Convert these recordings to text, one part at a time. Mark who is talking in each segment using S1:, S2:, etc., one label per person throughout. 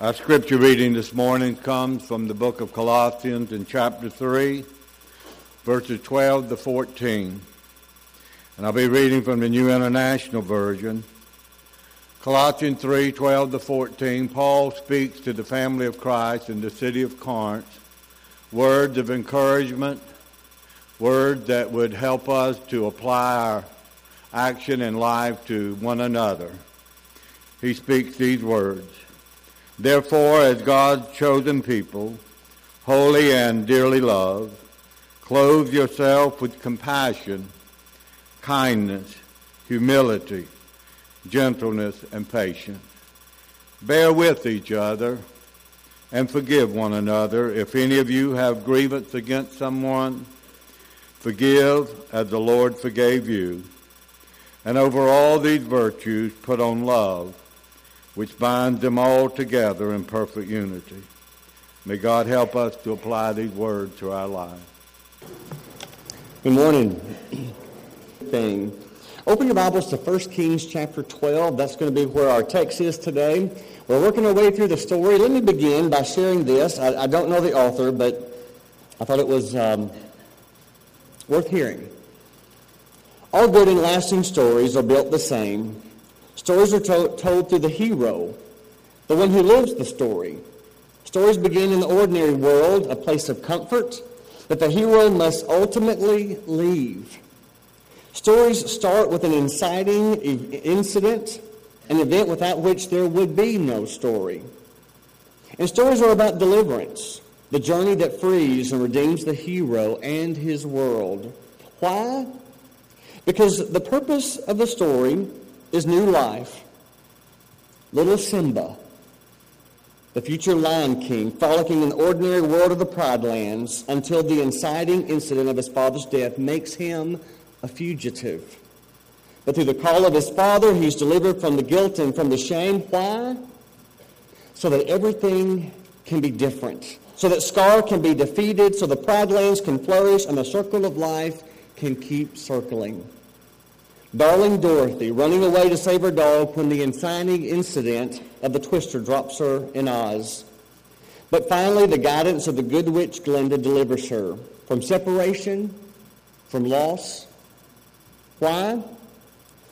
S1: Our scripture reading this morning comes from the book of Colossians in chapter 3, verses 12 to 14. And I'll be reading from the New International Version. Colossians 3, 12 to 14, Paul speaks to the family of Christ in the city of Corinth, words of encouragement, words that would help us to apply our action and life to one another. He speaks these words. Therefore, as God's chosen people, holy and dearly loved, clothe yourself with compassion, kindness, humility, gentleness, and patience. Bear with each other and forgive one another. If any of you have grievance against someone, forgive as the Lord forgave you. And over all these virtues, put on love which binds them all together in perfect unity. May God help us to apply these words to our lives.
S2: Good morning. Thing. Open your Bibles to 1 Kings chapter 12. That's going to be where our text is today. We're working our way through the story. Let me begin by sharing this. I, I don't know the author, but I thought it was um, worth hearing. All good and lasting stories are built the same Stories are to- told through the hero, the one who lives the story. Stories begin in the ordinary world, a place of comfort that the hero must ultimately leave. Stories start with an inciting incident, an event without which there would be no story. And stories are about deliverance, the journey that frees and redeems the hero and his world. Why? Because the purpose of the story is new life. Little Simba, the future Lion King, frolicking in the ordinary world of the Pride Lands until the inciting incident of his father's death makes him a fugitive. But through the call of his father, he's delivered from the guilt and from the shame. Why? So that everything can be different. So that Scar can be defeated, so the Pride Lands can flourish, and the circle of life can keep circling. Darling Dorothy running away to save her dog when the inciting incident of the twister drops her in Oz. But finally, the guidance of the good witch Glinda delivers her from separation, from loss. Why?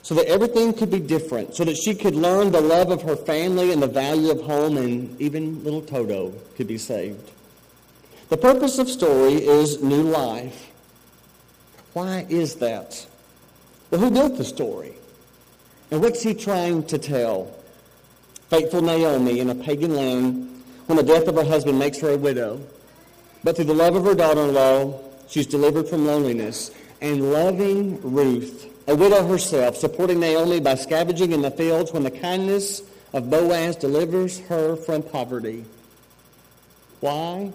S2: So that everything could be different, so that she could learn the love of her family and the value of home, and even little Toto could be saved. The purpose of story is new life. Why is that? Well, who built the story? And what's he trying to tell? Faithful Naomi in a pagan land when the death of her husband makes her a widow. But through the love of her daughter-in-law, she's delivered from loneliness. And loving Ruth, a widow herself, supporting Naomi by scavenging in the fields when the kindness of Boaz delivers her from poverty. Why?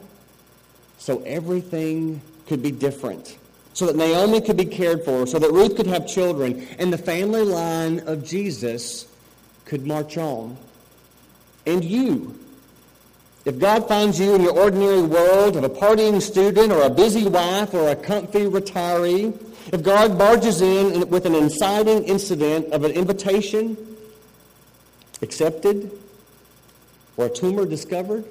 S2: So everything could be different so that Naomi could be cared for, so that Ruth could have children, and the family line of Jesus could march on. And you, if God finds you in your ordinary world of a partying student or a busy wife or a comfy retiree, if God barges in with an inciting incident of an invitation accepted, or a tumor discovered,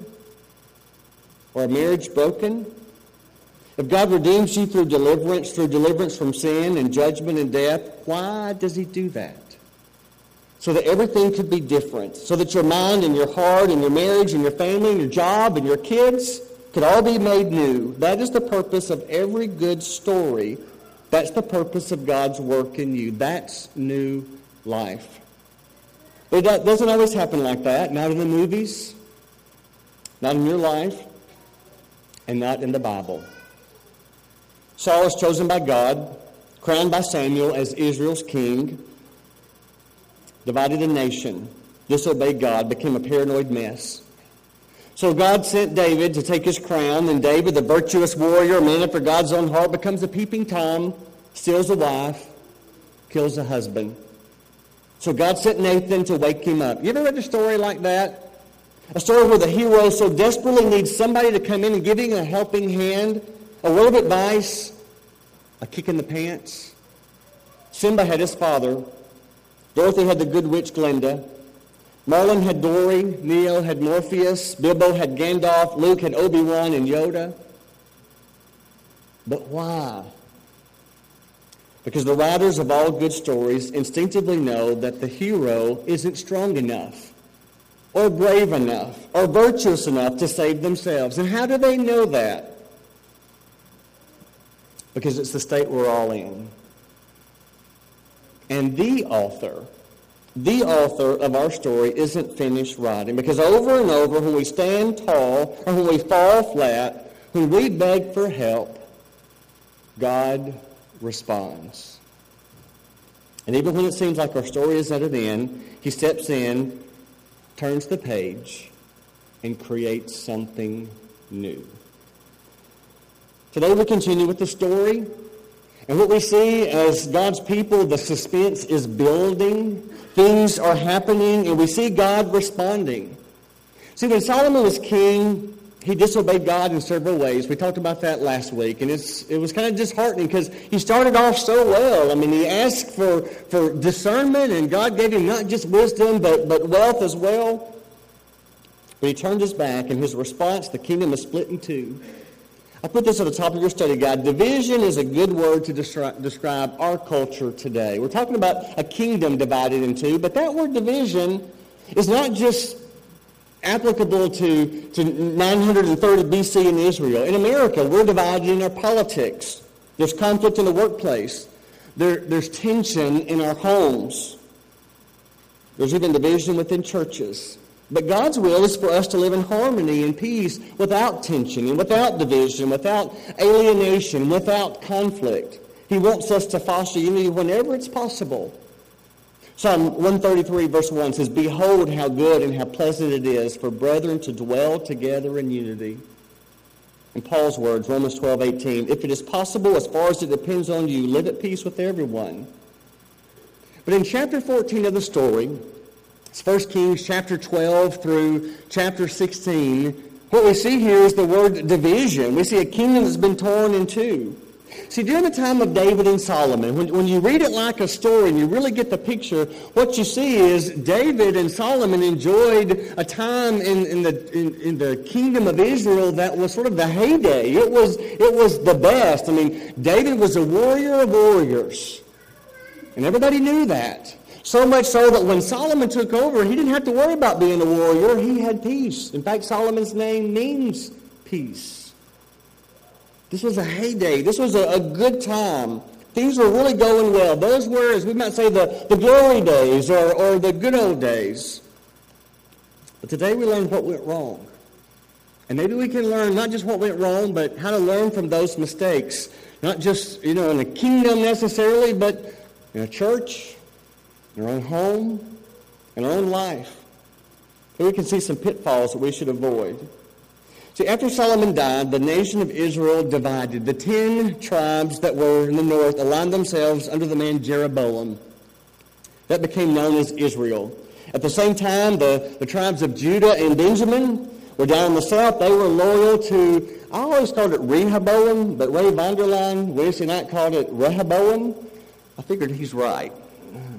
S2: or a marriage broken, if God redeems you through deliverance, through deliverance from sin and judgment and death, why does he do that? So that everything could be different. So that your mind and your heart and your marriage and your family and your job and your kids could all be made new. That is the purpose of every good story. That's the purpose of God's work in you. That's new life. But it doesn't always happen like that. Not in the movies, not in your life, and not in the Bible. Saul was chosen by God, crowned by Samuel as Israel's king, divided a nation, disobeyed God, became a paranoid mess. So God sent David to take his crown, and David, the virtuous warrior, man after God's own heart, becomes a peeping Tom, steals a wife, kills a husband. So God sent Nathan to wake him up. You ever read a story like that? A story where the hero so desperately needs somebody to come in and give him a helping hand a word of advice, a kick in the pants. Simba had his father. Dorothy had the good witch Glinda. Marlin had Dory, Neo had Morpheus, Bilbo had Gandalf, Luke had Obi-Wan and Yoda. But why? Because the writers of all good stories instinctively know that the hero isn't strong enough or brave enough or virtuous enough to save themselves. And how do they know that? Because it's the state we're all in. And the author, the author of our story isn't finished writing. Because over and over, when we stand tall or when we fall flat, when we beg for help, God responds. And even when it seems like our story is at an end, he steps in, turns the page, and creates something new. Today we continue with the story. And what we see as God's people, the suspense is building. Things are happening, and we see God responding. See, when Solomon was king, he disobeyed God in several ways. We talked about that last week, and it's, it was kind of disheartening because he started off so well. I mean, he asked for, for discernment, and God gave him not just wisdom, but, but wealth as well. But he turned his back, and his response, the kingdom is split in two. I put this at the top of your study guide. Division is a good word to descri- describe our culture today. We're talking about a kingdom divided in two, but that word division is not just applicable to, to 930 BC in Israel. In America, we're divided in our politics. There's conflict in the workplace. There, there's tension in our homes. There's even division within churches. But God's will is for us to live in harmony and peace without tension and without division, without alienation, without conflict. He wants us to foster unity whenever it's possible. Psalm 133 verse 1 says, Behold how good and how pleasant it is for brethren to dwell together in unity. In Paul's words, Romans 12, 18, if it is possible, as far as it depends on you, live at peace with everyone. But in chapter 14 of the story, it's 1 Kings chapter 12 through chapter 16, what we see here is the word division. We see a kingdom that's been torn in two. See, during the time of David and Solomon, when, when you read it like a story and you really get the picture, what you see is David and Solomon enjoyed a time in, in, the, in, in the kingdom of Israel that was sort of the heyday. It was, it was the best. I mean, David was a warrior of warriors. And everybody knew that. So much so that when Solomon took over, he didn't have to worry about being a warrior. He had peace. In fact, Solomon's name means peace. This was a heyday. This was a, a good time. Things were really going well. Those were, as we might say, the, the glory days or, or the good old days. But today we learn what went wrong. And maybe we can learn not just what went wrong, but how to learn from those mistakes. Not just, you know, in a kingdom necessarily, but in a church, in our own home, in our own life. So we can see some pitfalls that we should avoid. See, after Solomon died, the nation of Israel divided. The ten tribes that were in the north aligned themselves under the man Jeroboam. That became known as Israel. At the same time, the, the tribes of Judah and Benjamin were down in the south. They were loyal to, I always called it Rehoboam, but Ray Vander Laan, Wednesday night called it Rehoboam. I figured he's right.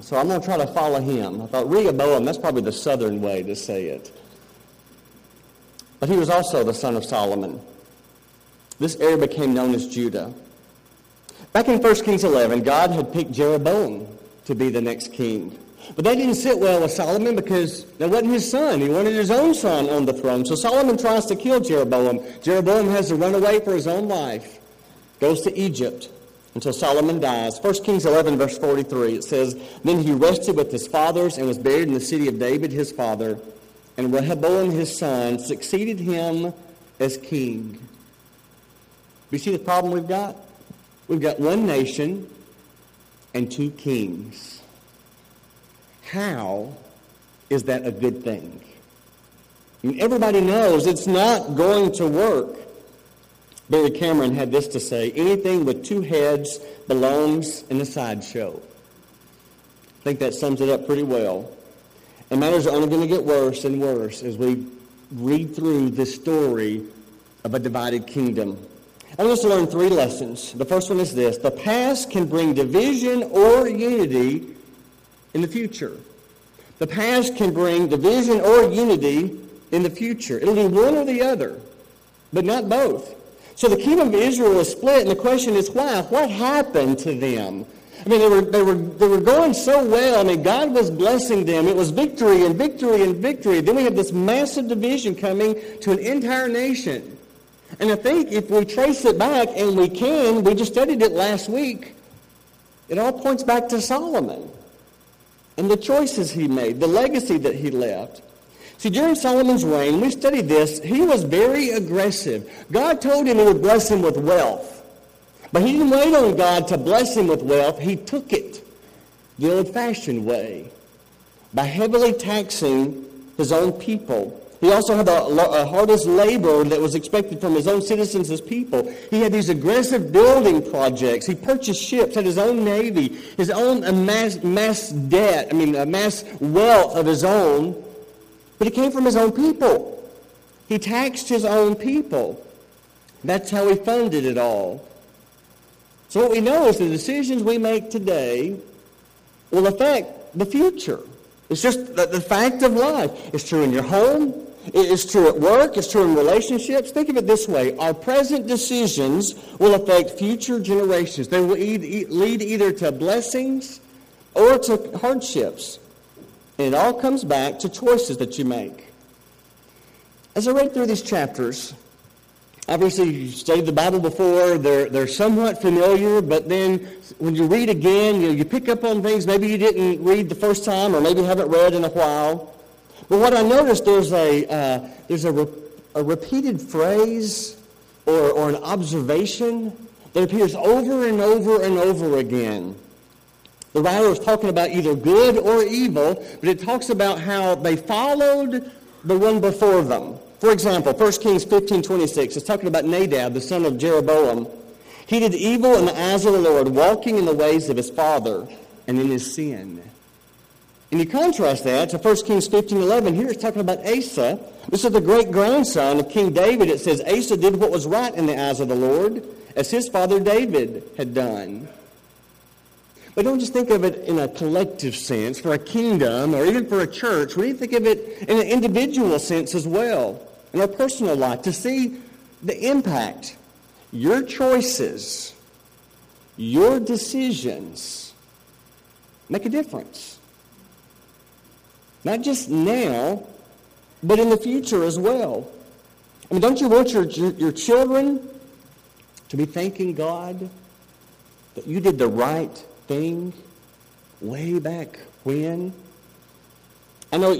S2: So I'm going to try to follow him. I thought Rehoboam, that's probably the southern way to say it. But he was also the son of Solomon. This area became known as Judah. Back in 1 Kings 11, God had picked Jeroboam to be the next king. But that didn't sit well with Solomon because that wasn't his son. He wanted his own son on the throne. So Solomon tries to kill Jeroboam. Jeroboam has to run away for his own life. Goes to Egypt until Solomon dies. 1 Kings 11, verse 43, it says, Then he rested with his fathers and was buried in the city of David his father and Rehoboam his son succeeded him as king. You see the problem we've got? We've got one nation and two kings. How is that a good thing? I mean, everybody knows it's not going to work. Barry Cameron had this to say anything with two heads belongs in a sideshow. I think that sums it up pretty well. And matters are only going to get worse and worse as we read through this story of a divided kingdom. I want us to learn three lessons. The first one is this. The past can bring division or unity in the future. The past can bring division or unity in the future. It'll be one or the other, but not both. So the kingdom of Israel was split, and the question is why? What happened to them? I mean, they were, they, were, they were going so well. I mean, God was blessing them. It was victory and victory and victory. Then we have this massive division coming to an entire nation. And I think if we trace it back, and we can, we just studied it last week, it all points back to Solomon and the choices he made, the legacy that he left. See, during Solomon's reign, we studied this, he was very aggressive. God told him he would bless him with wealth. But he didn't wait on God to bless him with wealth. He took it the old-fashioned way by heavily taxing his own people. He also had a, a uh, hardest labor that was expected from his own citizens as people. He had these aggressive building projects. He purchased ships, had his own navy, his own mass, mass debt, I mean, mass wealth of his own. But it came from his own people. He taxed his own people. That's how he funded it all. So what we know is the decisions we make today will affect the future. It's just the, the fact of life. It's true in your home. It's true at work. It's true in relationships. Think of it this way. Our present decisions will affect future generations. They will lead either to blessings or to hardships. And it all comes back to choices that you make. As I read through these chapters, obviously you've studied the Bible before, they're, they're somewhat familiar, but then when you read again, you, you pick up on things maybe you didn't read the first time or maybe haven't read in a while. But what I noticed, there's a, uh, there's a, re- a repeated phrase or, or an observation that appears over and over and over again. The writer is talking about either good or evil, but it talks about how they followed the one before them. For example, 1 Kings 15, 26, it's talking about Nadab, the son of Jeroboam. He did evil in the eyes of the Lord, walking in the ways of his father and in his sin. And you contrast that to 1 Kings 15, 11. Here it's talking about Asa. This is the great grandson of King David. It says Asa did what was right in the eyes of the Lord, as his father David had done. But don't just think of it in a collective sense for a kingdom or even for a church. We need to think of it in an individual sense as well, in our personal life, to see the impact. Your choices, your decisions make a difference. Not just now, but in the future as well. I mean, don't you want your, your, children to be thanking God that you did the right thing way back when. I know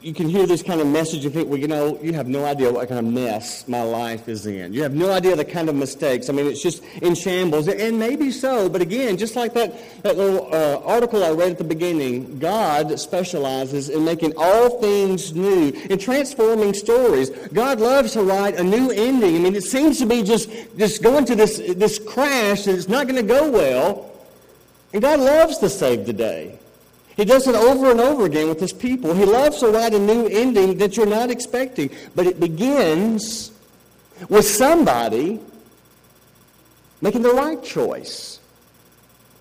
S2: you can hear this kind of message and think, well, you know, you have no idea what kind of mess my life is in. You have no idea the kind of mistakes. I mean, it's just in shambles. And maybe so, but again, just like that, that little uh, article I read at the beginning, God specializes in making all things new, in transforming stories. God loves to write a new ending. I mean, it seems to be just, just going to this, this crash and it's not going to go well. And God loves to save the day. He does it over and over again with his people. He loves to write a new ending that you're not expecting. But it begins with somebody making the right choice.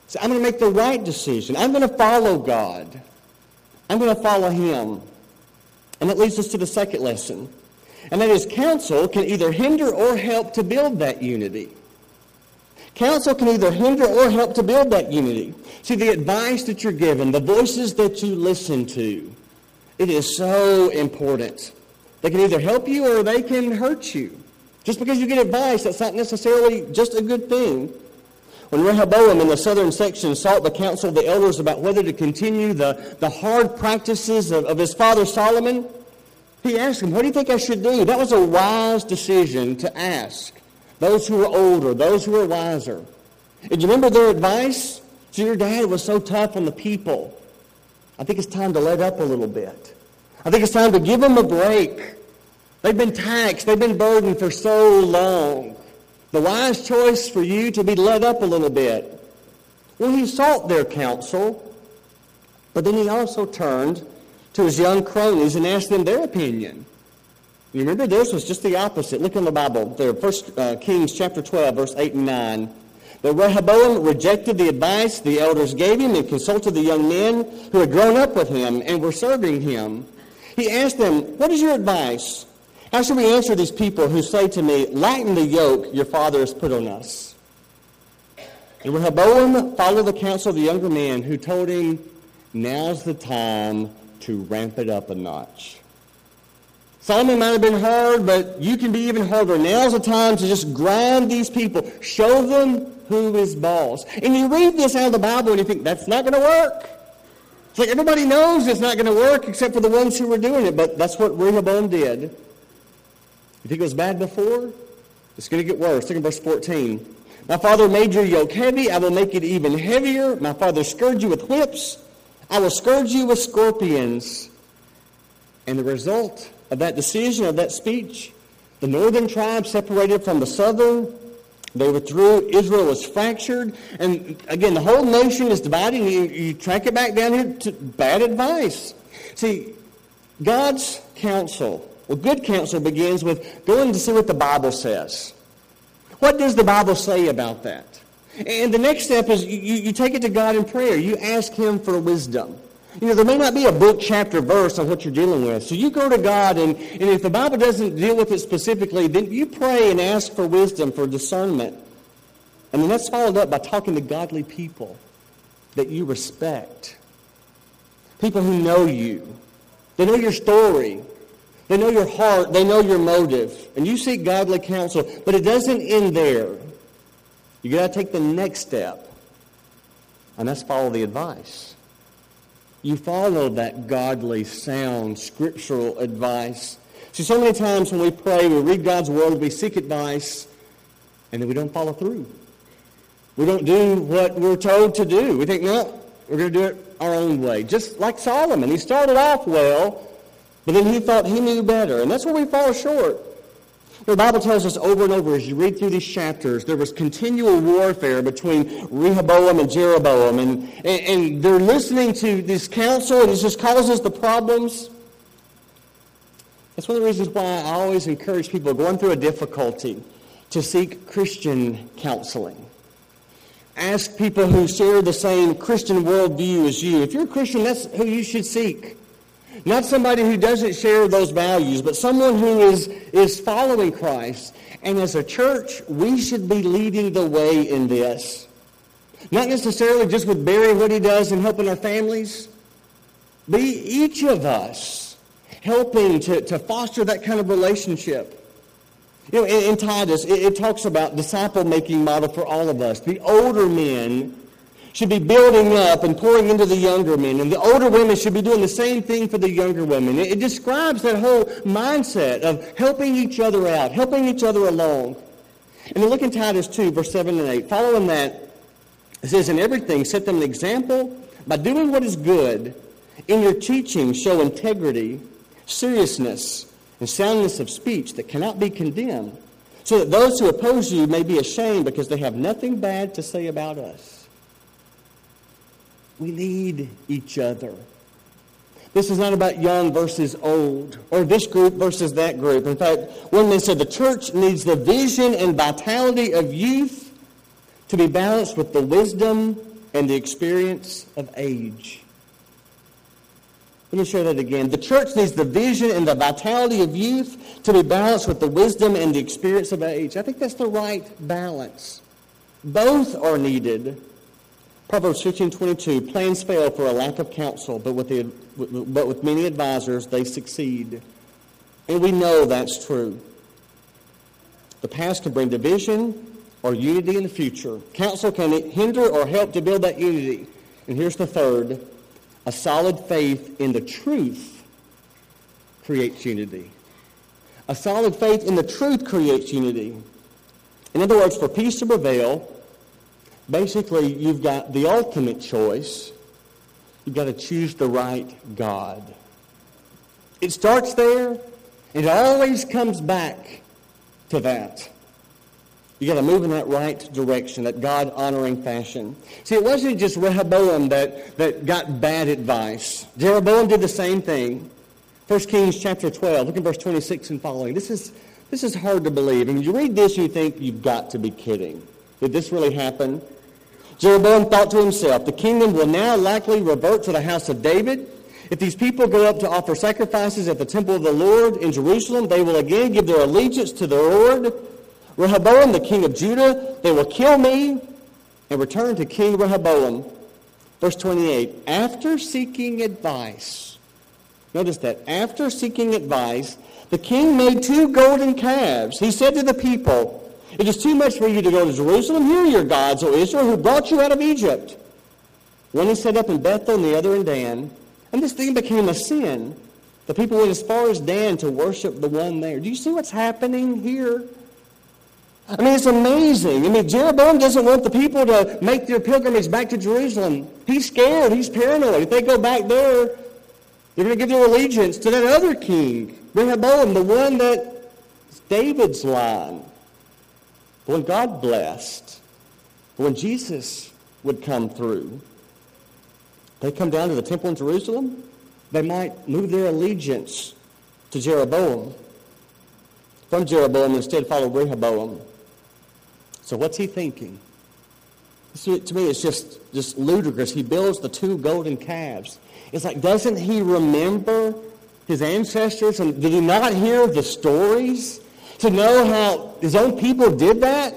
S2: So I'm going to make the right decision. I'm going to follow God. I'm going to follow him. And that leads us to the second lesson. And that is counsel can either hinder or help to build that unity. Counsel can either hinder or help to build that unity. See, the advice that you're given, the voices that you listen to, it is so important. They can either help you or they can hurt you. Just because you get advice, that's not necessarily just a good thing. When Rehoboam in the southern section sought the counsel of the elders about whether to continue the, the hard practices of, of his father Solomon, he asked him, What do you think I should do? That was a wise decision to ask those who were older, those who were wiser. And you remember their advice? So your dad was so tough on the people. I think it's time to let up a little bit. I think it's time to give them a break. They've been taxed. They've been burdened for so long. The wise choice for you to be let up a little bit. Well, he sought their counsel, but then he also turned to his young cronies and asked them their opinion. You remember this was just the opposite. Look in the Bible there, First uh, Kings chapter 12, verse 8 and 9. But Rehoboam rejected the advice the elders gave him and consulted the young men who had grown up with him and were serving him. He asked them, What is your advice? How should we answer these people who say to me, Lighten the yoke your father has put on us? And Rehoboam followed the counsel of the younger men who told him, Now's the time to ramp it up a notch. Solomon might have been hard, but you can be even harder. Now's the time to just grind these people. Show them who is boss. And you read this out of the Bible and you think, that's not going to work. It's like everybody knows it's not going to work except for the ones who were doing it. But that's what Rehoboam did. You think it was bad before? It's going to get worse. Look at verse 14. My father made your yoke heavy. I will make it even heavier. My father scourged you with whips. I will scourge you with scorpions. And the result of that decision, of that speech. The northern tribes separated from the southern. They withdrew. Israel was fractured. And again, the whole nation is dividing. You, you track it back down here to bad advice. See, God's counsel, well, good counsel begins with going to see what the Bible says. What does the Bible say about that? And the next step is you, you take it to God in prayer. You ask Him for wisdom. You know, there may not be a book, chapter, verse on what you're dealing with. So you go to God, and, and if the Bible doesn't deal with it specifically, then you pray and ask for wisdom, for discernment. And then that's followed up by talking to godly people that you respect. People who know you. They know your story. They know your heart. They know your motive. And you seek godly counsel. But it doesn't end there. you got to take the next step. And that's follow the advice you follow that godly, sound, scriptural advice. See, so many times when we pray, we read God's word, we seek advice, and then we don't follow through. We don't do what we're told to do. We think, no, we're going to do it our own way. Just like Solomon. He started off well, but then he thought he knew better. And that's where we fall short. The Bible tells us over and over as you read through these chapters, there was continual warfare between Rehoboam and Jeroboam. And, and, and they're listening to this counsel, and it just causes the problems. That's one of the reasons why I always encourage people going through a difficulty to seek Christian counseling. Ask people who share the same Christian worldview as you. If you're a Christian, that's who you should seek. Not somebody who doesn't share those values, but someone who is, is following Christ. And as a church, we should be leading the way in this. Not necessarily just with Barry, what he does and helping our families. Be each of us helping to, to foster that kind of relationship. You know, in, in Titus, it, it talks about disciple-making model for all of us. The older men should be building up and pouring into the younger men. And the older women should be doing the same thing for the younger women. It, it describes that whole mindset of helping each other out, helping each other along. And then look in Titus 2, verse 7 and 8. Following that, it says, In everything, set them an example by doing what is good. In your teaching, show integrity, seriousness, and soundness of speech that cannot be condemned, so that those who oppose you may be ashamed because they have nothing bad to say about us. We need each other. This is not about young versus old, or this group versus that group. In fact, one man said the church needs the vision and vitality of youth to be balanced with the wisdom and the experience of age. Let me show that again. The church needs the vision and the vitality of youth to be balanced with the wisdom and the experience of age. I think that's the right balance. Both are needed Proverbs 15:22, plans fail for a lack of counsel, but with, the, but with many advisors they succeed. And we know that's true. The past can bring division or unity in the future. Counsel can hinder or help to build that unity. And here's the third. A solid faith in the truth creates unity. A solid faith in the truth creates unity. In other words, for peace to prevail, basically you've got the ultimate choice. You've got to choose the right God. It starts there. It always comes back to that. You got to move in that right direction, that God honoring fashion. See, it wasn't just Rehoboam that, that got bad advice. Jeroboam did the same thing. 1 Kings chapter 12, look at verse 26 and following. This is, this is hard to believe. And when you read this you think, you've got to be kidding. Did this really happen? Jeroboam thought to himself, the kingdom will now likely revert to the house of David. If these people go up to offer sacrifices at the temple of the Lord in Jerusalem, they will again give their allegiance to the Lord. Rehoboam, the king of Judah, they will kill me and return to King Rehoboam. Verse 28, after seeking advice, notice that, after seeking advice, the king made two golden calves. He said to the people, It is too much for you to go to Jerusalem. Hear your gods, O Israel, who brought you out of Egypt. One he set up in Bethel and the other in Dan. And this thing became a sin. The people went as far as Dan to worship the one there. Do you see what's happening here? I mean, it's amazing. I mean, Jeroboam doesn't want the people to make their pilgrimage back to Jerusalem. He's scared. He's paranoid. If they go back there, they're going to give their allegiance to that other king, Rehoboam, the one that David's line, the one God blessed, when Jesus would come through. They come down to the temple in Jerusalem, they might move their allegiance to Jeroboam. From Jeroboam, instead follow Rehoboam. So what's he thinking? to me, it's just, just ludicrous. He builds the two golden calves. It's like, doesn't he remember his ancestors? And did he not hear the stories to know how his own people did that?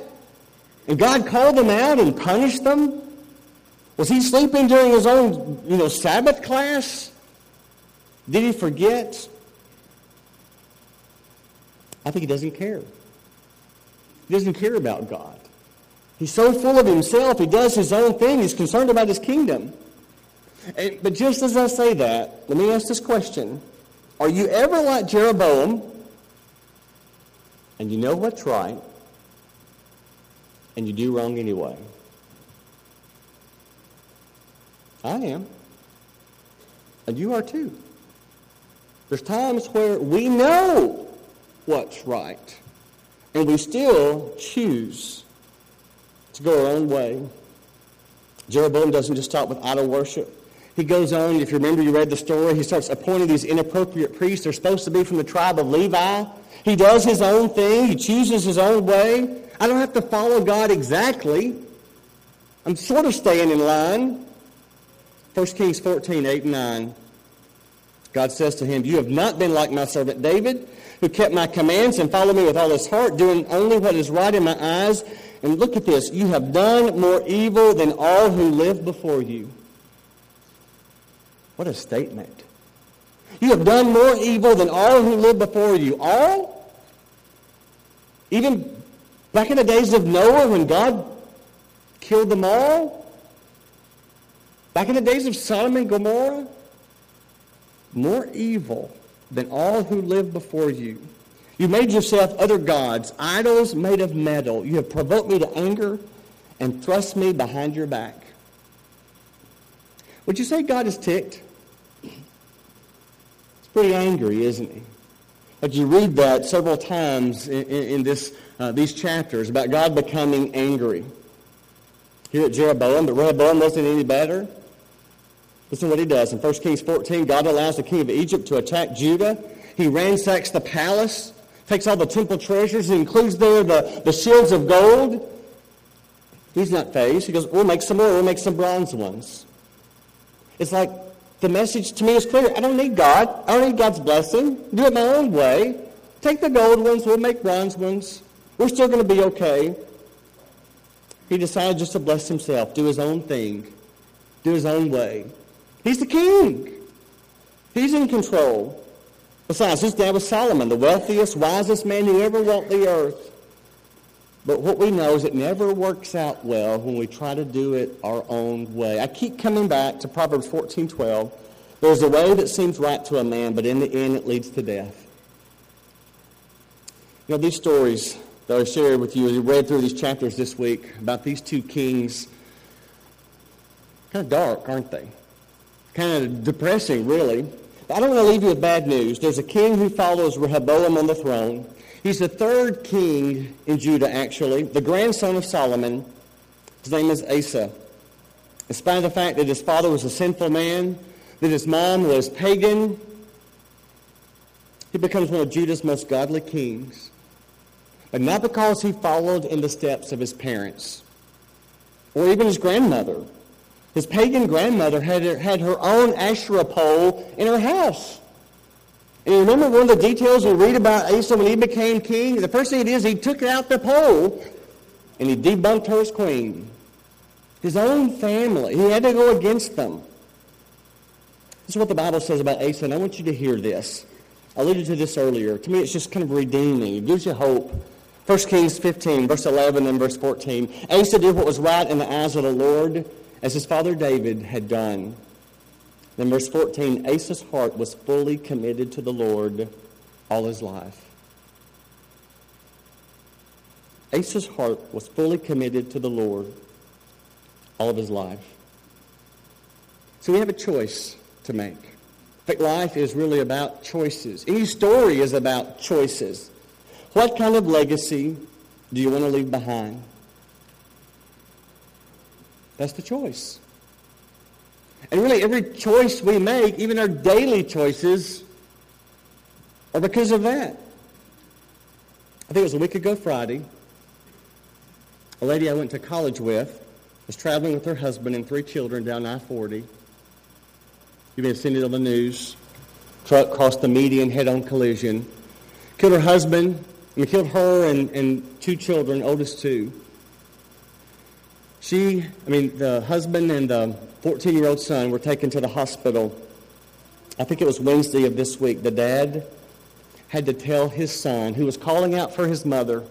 S2: And God called them out and punished them? Was he sleeping during his own, you know, Sabbath class? Did he forget? I think he doesn't care. He doesn't care about God. He's so full of himself, he does his own thing. He's concerned about his kingdom. And, but just as I say that, let me ask this question. Are you ever like Jeroboam and you know what's right and you do wrong anyway? I am. And you are too. There's times where we know what's right and we still choose to go our own way. Jeroboam doesn't just stop with idol worship. He goes on, if you remember, you read the story, he starts appointing these inappropriate priests. They're supposed to be from the tribe of Levi. He does his own thing. He chooses his own way. I don't have to follow God exactly. I'm sort of staying in line. 1 Kings 14, 8 and 9. God says to him, You have not been like my servant David, who kept my commands and followed me with all his heart, doing only what is right in my eyes and look at this. You have done more evil than all who lived before you. What a statement. You have done more evil than all who lived before you. All? Even back in the days of Noah when God killed them all? Back in the days of Sodom and Gomorrah? More evil than all who lived before you. You made yourself other gods, idols made of metal. You have provoked me to anger and thrust me behind your back. Would you say God is ticked? Pretty angry, isn't he? But you read that several times in, in, in this, uh, these chapters about God becoming angry. Here at Jeroboam, but Rehoboam wasn't any better. Listen to what he does. In 1 Kings 14, God allows the king of Egypt to attack Judah. He ransacks the palace takes all the temple treasures and includes there the, the shields of gold. He's not fazed. He goes, we'll make some more. We'll make some bronze ones. It's like the message to me is clear. I don't need God. I don't need God's blessing. Do it my own way. Take the gold ones. We'll make bronze ones. We're still going to be okay. He decided just to bless himself, do his own thing, do his own way. He's the king. He's in control. Besides, his dad was Solomon, the wealthiest, wisest man who ever walked the earth. But what we know is it never works out well when we try to do it our own way. I keep coming back to Proverbs 14:12. There's a way that seems right to a man, but in the end it leads to death. You know, these stories that I shared with you as you read through these chapters this week about these two kings, kind of dark, aren't they? Kind of depressing, really. But I don't want to leave you with bad news. There's a king who follows Rehoboam on the throne. He's the third king in Judah, actually, the grandson of Solomon. His name is Asa. In spite of the fact that his father was a sinful man, that his mom was pagan, he becomes one of Judah's most godly kings. But not because he followed in the steps of his parents. or even his grandmother. His pagan grandmother had her, had her own Asherah pole in her house. And you remember one of the details we read about Asa when he became king? The first thing it is, he took out the pole and he debunked her as queen. His own family. He had to go against them. This is what the Bible says about Asa, and I want you to hear this. I alluded to this earlier. To me, it's just kind of redeeming. It gives you hope. 1 Kings 15, verse 11 and verse 14. Asa did what was right in the eyes of the Lord, as his father David had done. Then verse 14, Asa's heart was fully committed to the Lord all his life. Asa's heart was fully committed to the Lord all of his life. So we have a choice to make. Life is really about choices. Any story is about choices. What kind of legacy do you want to leave behind? That's the choice. And really, every choice we make, even our daily choices, are because of that. I think it was a week ago Friday. A lady I went to college with was traveling with her husband and three children down I-40. You may have seen it on the news. Truck crossed the median head-on collision. Killed her husband. I mean, killed her and, and two children, oldest two. She, I mean, the husband and the 14-year-old son were taken to the hospital. I think it was Wednesday of this week. The dad had to tell his son, who was calling out for his mother,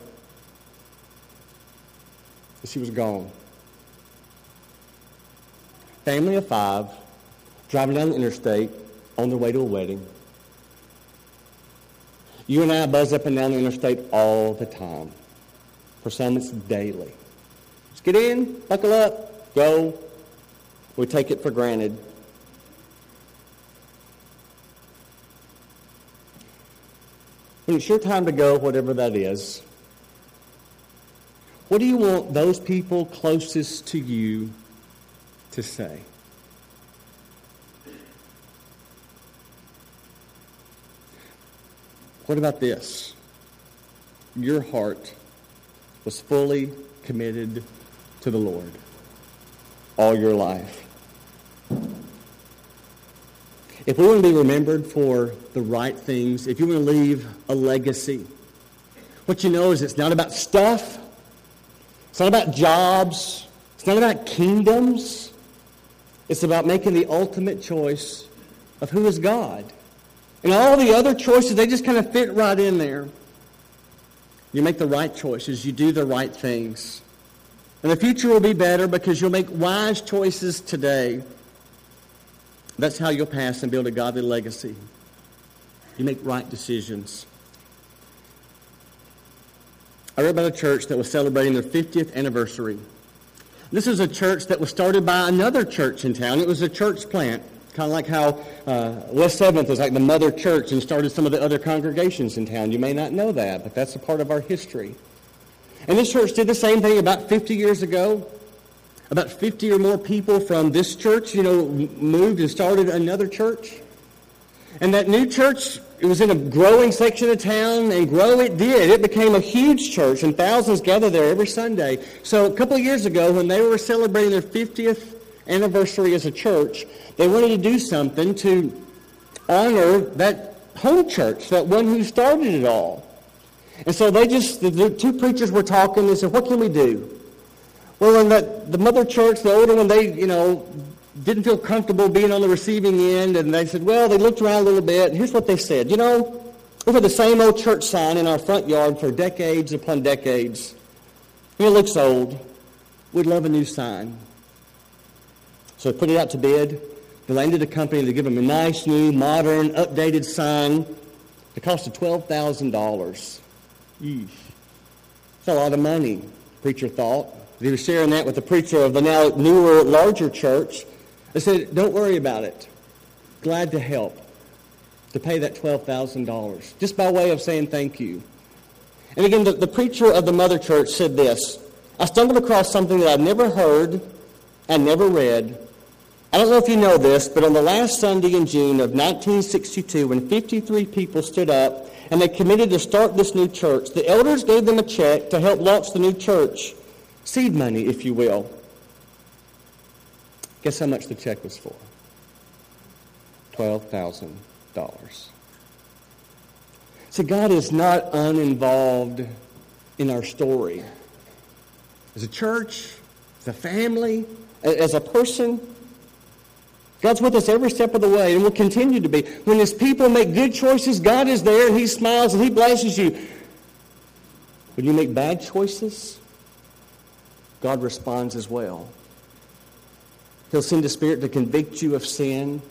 S2: that she was gone. Family of five, driving down the interstate on their way to a wedding. You and I buzz up and down the interstate all the time. For some, it's daily. Just get in, buckle up, go. We take it for granted. When it's your time to go, whatever that is, what do you want those people closest to you to say? What about this? Your heart was fully committed to the Lord all your life. If we want to be remembered for the right things, if you want to leave a legacy, what you know is it's not about stuff. It's not about jobs. It's not about kingdoms. It's about making the ultimate choice of who is God. And all the other choices, they just kind of fit right in there. You make the right choices. You do the right things. And the future will be better because you'll make wise choices today. That's how you'll pass and build a godly legacy. You make right decisions. I read about a church that was celebrating their 50th anniversary. This is a church that was started by another church in town. It was a church plant, kind of like how uh, West Seventh was like the mother church and started some of the other congregations in town. You may not know that, but that's a part of our history. And this church did the same thing about 50 years ago. About 50 or more people from this church, you know, moved and started another church. And that new church, it was in a growing section of town, and grow it did. It became a huge church, and thousands gathered there every Sunday. So a couple of years ago, when they were celebrating their 50th anniversary as a church, they wanted to do something to honor that home church, that one who started it all. And so they just, the, two preachers were talking. They said, what can we do? Well, in that, the mother church, the older one, they, you know, didn't feel comfortable being on the receiving end. And they said, well, they looked around a little bit. And here's what they said. You know, we've had the same old church sign in our front yard for decades upon decades. And it looks old. We'd love a new sign. So they put it out to bid. They landed a company to give them a nice, new, modern, updated sign. It costed $12,000. Yeesh. It's a lot of money, preacher thought. He was sharing that with the preacher of the now newer, larger church. I said, don't worry about it. Glad to help to pay that $12,000, just by way of saying thank you. And again, the, the preacher of the mother church said this, I stumbled across something that I'd never heard and never read. I don't know if you know this, but on the last Sunday in June of 1962, when 53 people stood up and they committed to start this new church. The elders gave them a check to help launch the new church. Seed money, if you will. Guess how much the check was for? $12,000. See, God is not uninvolved in our story. As a church, as a family, as a person, God's with us every step of the way and will continue to be. When his people make good choices, God is there and he smiles and he blesses you. When you make bad choices, God responds as well. He'll send a spirit to convict you of sin,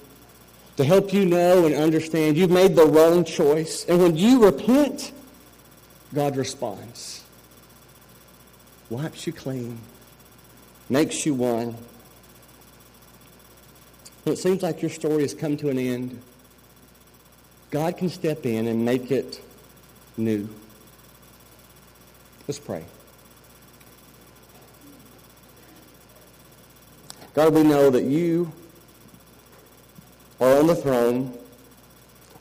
S2: to help you know and understand you've made the wrong choice. And when you repent, God responds. Wipes you clean, makes you one. When it seems like your story has come to an end, God can step in and make it new. Let's pray. God, we know that you are on the throne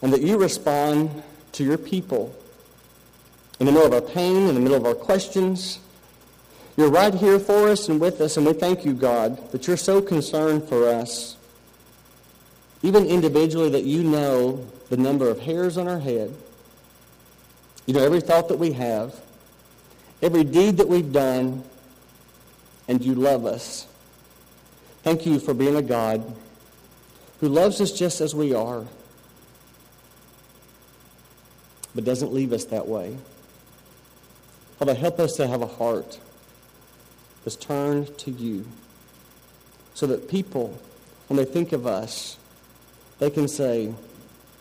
S2: and that you respond to your people in the middle of our pain, in the middle of our questions. You're right here for us and with us, and we thank you, God, that you're so concerned for us, even individually, that you know the number of hairs on our head. You know every thought that we have, every deed that we've done, and you love us. Thank you for being a God who loves us just as we are, but doesn't leave us that way. Father, help us to have a heart that's turned to you so that people, when they think of us, they can say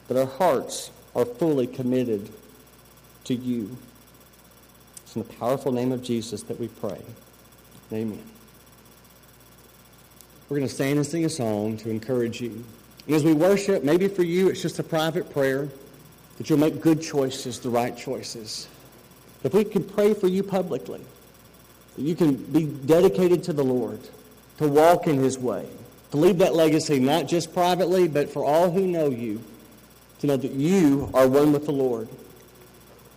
S2: that our hearts are fully committed to you. It's in the powerful name of Jesus that we pray. Amen. We're going to stand and sing a song to encourage you. And as we worship, maybe for you it's just a private prayer that you'll make good choices, the right choices. If we can pray for you publicly, that you can be dedicated to the Lord, to walk in his way, to leave that legacy not just privately, but for all who know you, to know that you are one with the Lord.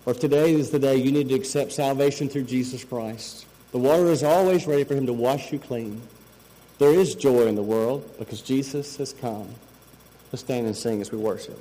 S2: Or if today is the day you need to accept salvation through Jesus Christ, the water is always ready for him to wash you clean. There is joy in the world because Jesus has come. Let's stand and sing as we worship.